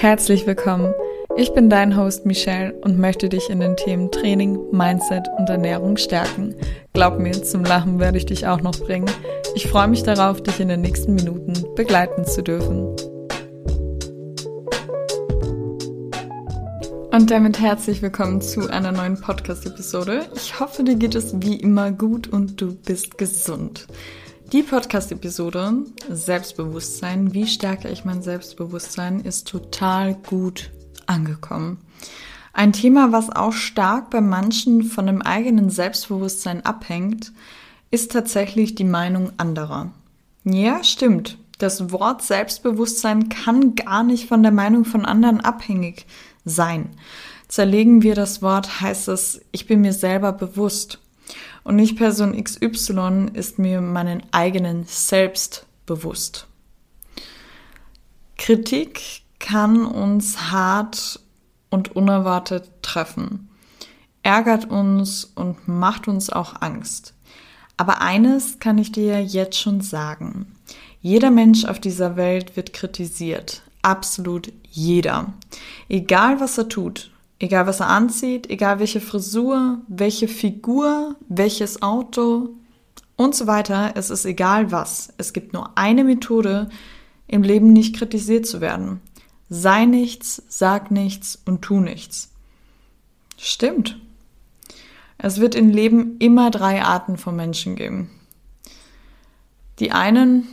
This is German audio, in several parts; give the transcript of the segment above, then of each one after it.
Herzlich willkommen. Ich bin dein Host Michelle und möchte dich in den Themen Training, Mindset und Ernährung stärken. Glaub mir, zum Lachen werde ich dich auch noch bringen. Ich freue mich darauf, dich in den nächsten Minuten begleiten zu dürfen. Und damit herzlich willkommen zu einer neuen Podcast-Episode. Ich hoffe, dir geht es wie immer gut und du bist gesund. Die Podcast-Episode Selbstbewusstsein, wie stärke ich mein Selbstbewusstsein, ist total gut angekommen. Ein Thema, was auch stark bei manchen von dem eigenen Selbstbewusstsein abhängt, ist tatsächlich die Meinung anderer. Ja, stimmt. Das Wort Selbstbewusstsein kann gar nicht von der Meinung von anderen abhängig sein. Zerlegen wir das Wort, heißt es, ich bin mir selber bewusst. Und nicht Person XY ist mir meinen eigenen Selbst bewusst. Kritik kann uns hart und unerwartet treffen, ärgert uns und macht uns auch Angst. Aber eines kann ich dir jetzt schon sagen. Jeder Mensch auf dieser Welt wird kritisiert. Absolut jeder. Egal was er tut. Egal was er anzieht, egal welche Frisur, welche Figur, welches Auto und so weiter, es ist egal was. Es gibt nur eine Methode, im Leben nicht kritisiert zu werden. Sei nichts, sag nichts und tu nichts. Stimmt. Es wird im Leben immer drei Arten von Menschen geben. Die einen,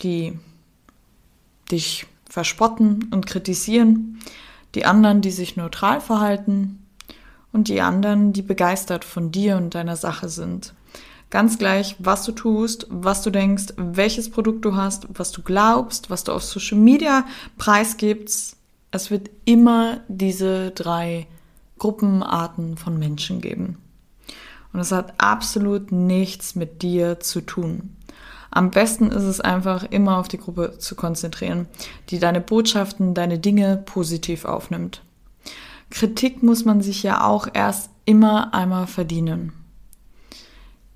die dich verspotten und kritisieren, die anderen, die sich neutral verhalten und die anderen, die begeistert von dir und deiner Sache sind. Ganz gleich, was du tust, was du denkst, welches Produkt du hast, was du glaubst, was du auf Social Media preisgibst. Es wird immer diese drei Gruppenarten von Menschen geben. Und es hat absolut nichts mit dir zu tun. Am besten ist es einfach immer auf die Gruppe zu konzentrieren, die deine Botschaften, deine Dinge positiv aufnimmt. Kritik muss man sich ja auch erst immer einmal verdienen.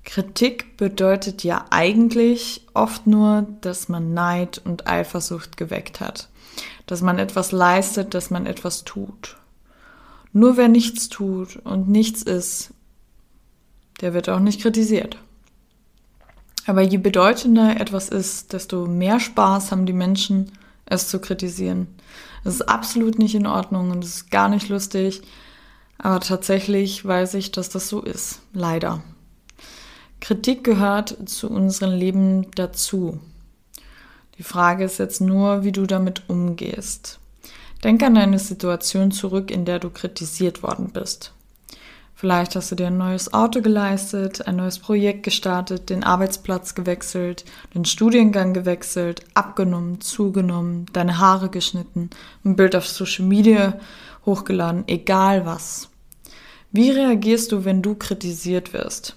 Kritik bedeutet ja eigentlich oft nur, dass man Neid und Eifersucht geweckt hat, dass man etwas leistet, dass man etwas tut. Nur wer nichts tut und nichts ist, der wird auch nicht kritisiert. Aber je bedeutender etwas ist, desto mehr Spaß haben die Menschen, es zu kritisieren. Das ist absolut nicht in Ordnung und es ist gar nicht lustig. Aber tatsächlich weiß ich, dass das so ist. Leider. Kritik gehört zu unserem Leben dazu. Die Frage ist jetzt nur, wie du damit umgehst. Denk an eine Situation zurück, in der du kritisiert worden bist. Vielleicht hast du dir ein neues Auto geleistet, ein neues Projekt gestartet, den Arbeitsplatz gewechselt, den Studiengang gewechselt, abgenommen, zugenommen, deine Haare geschnitten, ein Bild auf Social Media hochgeladen, egal was. Wie reagierst du, wenn du kritisiert wirst?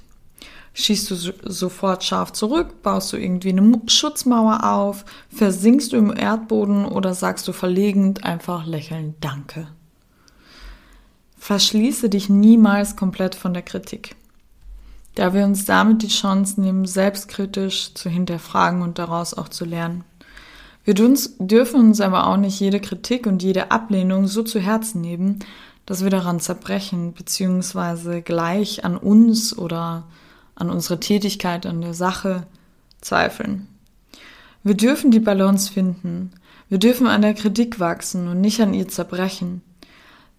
Schießt du sofort scharf zurück, baust du irgendwie eine Schutzmauer auf, versinkst du im Erdboden oder sagst du verlegend einfach lächelnd Danke? Verschließe dich niemals komplett von der Kritik, da wir uns damit die Chance nehmen, selbstkritisch zu hinterfragen und daraus auch zu lernen. Wir dürfen uns aber auch nicht jede Kritik und jede Ablehnung so zu Herzen nehmen, dass wir daran zerbrechen, beziehungsweise gleich an uns oder an unsere Tätigkeit, an der Sache zweifeln. Wir dürfen die Balance finden. Wir dürfen an der Kritik wachsen und nicht an ihr zerbrechen.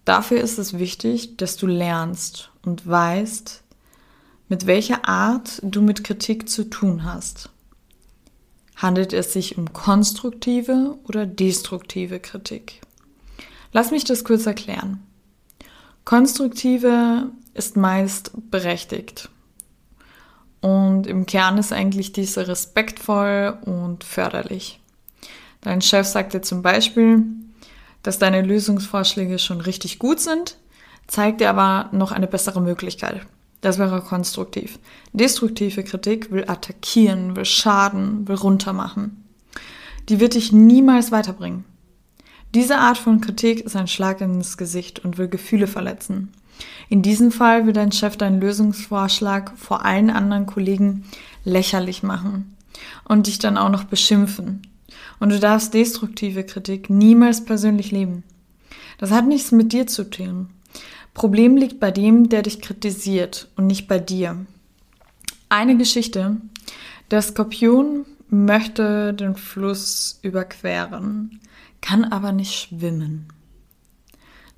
Dafür ist es wichtig, dass du lernst und weißt, mit welcher Art du mit Kritik zu tun hast. Handelt es sich um konstruktive oder destruktive Kritik? Lass mich das kurz erklären. Konstruktive ist meist berechtigt. Und im Kern ist eigentlich diese respektvoll und förderlich. Dein Chef sagt dir zum Beispiel, dass deine Lösungsvorschläge schon richtig gut sind, zeigt dir aber noch eine bessere Möglichkeit. Das wäre konstruktiv. Destruktive Kritik will attackieren, will schaden, will runtermachen. Die wird dich niemals weiterbringen. Diese Art von Kritik ist ein Schlag ins Gesicht und will Gefühle verletzen. In diesem Fall will dein Chef deinen Lösungsvorschlag vor allen anderen Kollegen lächerlich machen und dich dann auch noch beschimpfen. Und du darfst destruktive Kritik niemals persönlich leben. Das hat nichts mit dir zu tun. Problem liegt bei dem, der dich kritisiert und nicht bei dir. Eine Geschichte. Der Skorpion möchte den Fluss überqueren, kann aber nicht schwimmen.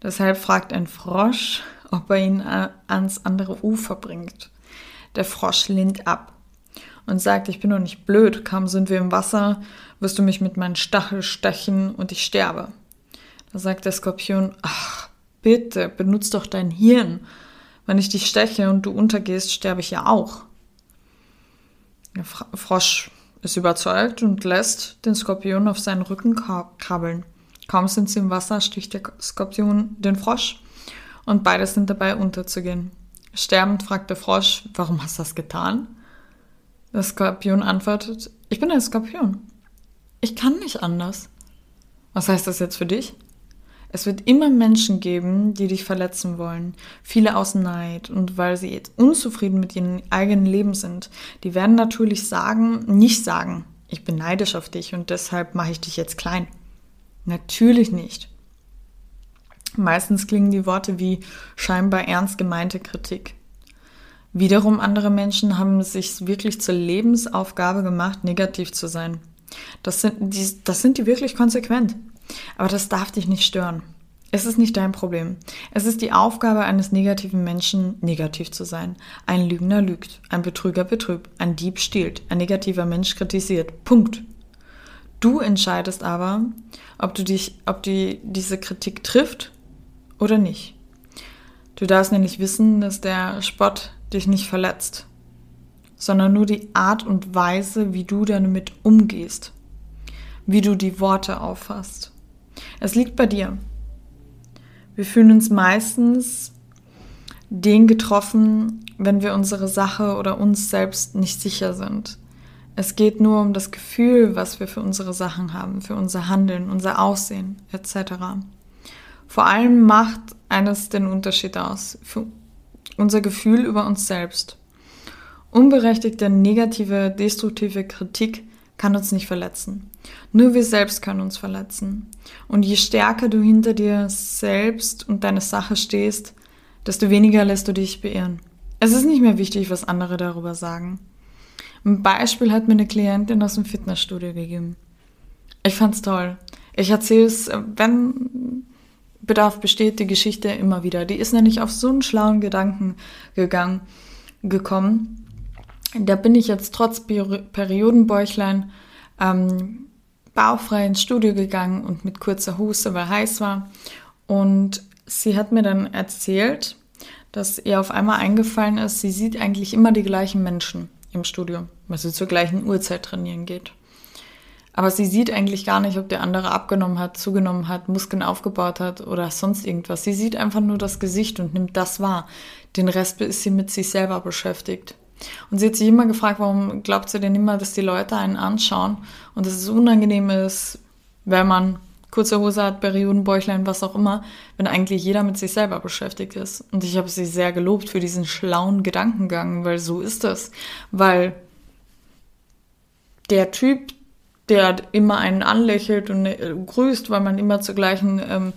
Deshalb fragt ein Frosch, ob er ihn ans andere Ufer bringt. Der Frosch lehnt ab und sagt, ich bin doch nicht blöd, kaum sind wir im Wasser, wirst du mich mit meinen Stachel stechen und ich sterbe. Da sagt der Skorpion, ach, bitte, benutzt doch dein Hirn. Wenn ich dich steche und du untergehst, sterbe ich ja auch. Der Frosch ist überzeugt und lässt den Skorpion auf seinen Rücken krabbeln. Kaum sind sie im Wasser, sticht der Skorpion den Frosch und beide sind dabei unterzugehen. Sterbend fragt der Frosch, warum hast du das getan? Der Skorpion antwortet, ich bin ein Skorpion. Ich kann nicht anders. Was heißt das jetzt für dich? Es wird immer Menschen geben, die dich verletzen wollen. Viele aus Neid und weil sie jetzt unzufrieden mit ihrem eigenen Leben sind. Die werden natürlich sagen, nicht sagen, ich bin neidisch auf dich und deshalb mache ich dich jetzt klein. Natürlich nicht. Meistens klingen die Worte wie scheinbar ernst gemeinte Kritik. Wiederum andere Menschen haben es sich wirklich zur Lebensaufgabe gemacht, negativ zu sein. Das sind, die, das sind die wirklich konsequent. Aber das darf dich nicht stören. Es ist nicht dein Problem. Es ist die Aufgabe eines negativen Menschen, negativ zu sein. Ein Lügner lügt, ein Betrüger betrübt, ein Dieb stiehlt, ein negativer Mensch kritisiert. Punkt. Du entscheidest aber, ob du dich, ob die, diese Kritik trifft oder nicht. Du darfst nämlich wissen, dass der Spott dich nicht verletzt, sondern nur die Art und Weise, wie du damit umgehst, wie du die Worte auffasst. Es liegt bei dir. Wir fühlen uns meistens den getroffen, wenn wir unsere Sache oder uns selbst nicht sicher sind. Es geht nur um das Gefühl, was wir für unsere Sachen haben, für unser Handeln, unser Aussehen etc. Vor allem macht eines den Unterschied aus, für unser Gefühl über uns selbst. Unberechtigte negative, destruktive Kritik kann uns nicht verletzen. Nur wir selbst können uns verletzen. Und je stärker du hinter dir selbst und deine Sache stehst, desto weniger lässt du dich beirren. Es ist nicht mehr wichtig, was andere darüber sagen. Ein Beispiel hat mir eine Klientin aus dem Fitnessstudio gegeben. Ich fand's toll. Ich erzähle es, wenn Bedarf besteht, die Geschichte immer wieder. Die ist nämlich auf so einen schlauen Gedanken gegangen, gekommen. Da bin ich jetzt trotz Periodenbäuchlein ähm, bauchfrei ins Studio gegangen und mit kurzer Hose, weil heiß war. Und sie hat mir dann erzählt, dass ihr auf einmal eingefallen ist, sie sieht eigentlich immer die gleichen Menschen im Studio, weil sie zur gleichen Uhrzeit trainieren geht. Aber sie sieht eigentlich gar nicht, ob der andere abgenommen hat, zugenommen hat, Muskeln aufgebaut hat oder sonst irgendwas. Sie sieht einfach nur das Gesicht und nimmt das wahr. Den Rest ist sie mit sich selber beschäftigt. Und sie hat sich immer gefragt, warum glaubt sie denn immer, dass die Leute einen anschauen und dass es unangenehm ist, wenn man kurze Hose hat, Periodenbäuchlein, was auch immer, wenn eigentlich jeder mit sich selber beschäftigt ist. Und ich habe sie sehr gelobt für diesen schlauen Gedankengang, weil so ist es. Weil der Typ, der immer einen anlächelt und äh, grüßt, weil man immer zur gleichen ähm,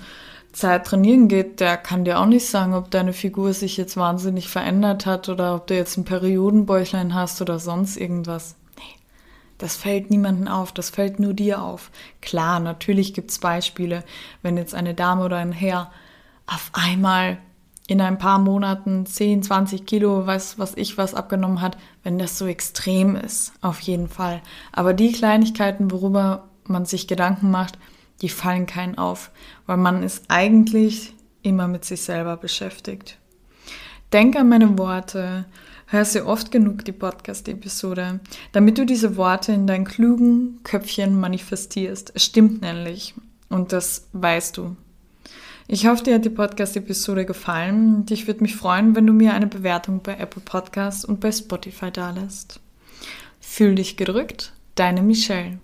Zeit trainieren geht, der kann dir auch nicht sagen, ob deine Figur sich jetzt wahnsinnig verändert hat oder ob du jetzt ein Periodenbäuchlein hast oder sonst irgendwas. Nee, das fällt niemandem auf, das fällt nur dir auf. Klar, natürlich gibt's Beispiele, wenn jetzt eine Dame oder ein Herr auf einmal in ein paar Monaten 10, 20 Kilo, was, was ich was abgenommen hat, wenn das so extrem ist, auf jeden Fall. Aber die Kleinigkeiten, worüber man sich Gedanken macht, die fallen keinen auf, weil man ist eigentlich immer mit sich selber beschäftigt. Denk an meine Worte, hör sie oft genug, die Podcast-Episode, damit du diese Worte in dein klugen Köpfchen manifestierst. Es stimmt nämlich und das weißt du. Ich hoffe, dir hat die Podcast-Episode gefallen und ich würde mich freuen, wenn du mir eine Bewertung bei Apple Podcasts und bei Spotify dalässt. Fühl dich gedrückt, deine Michelle.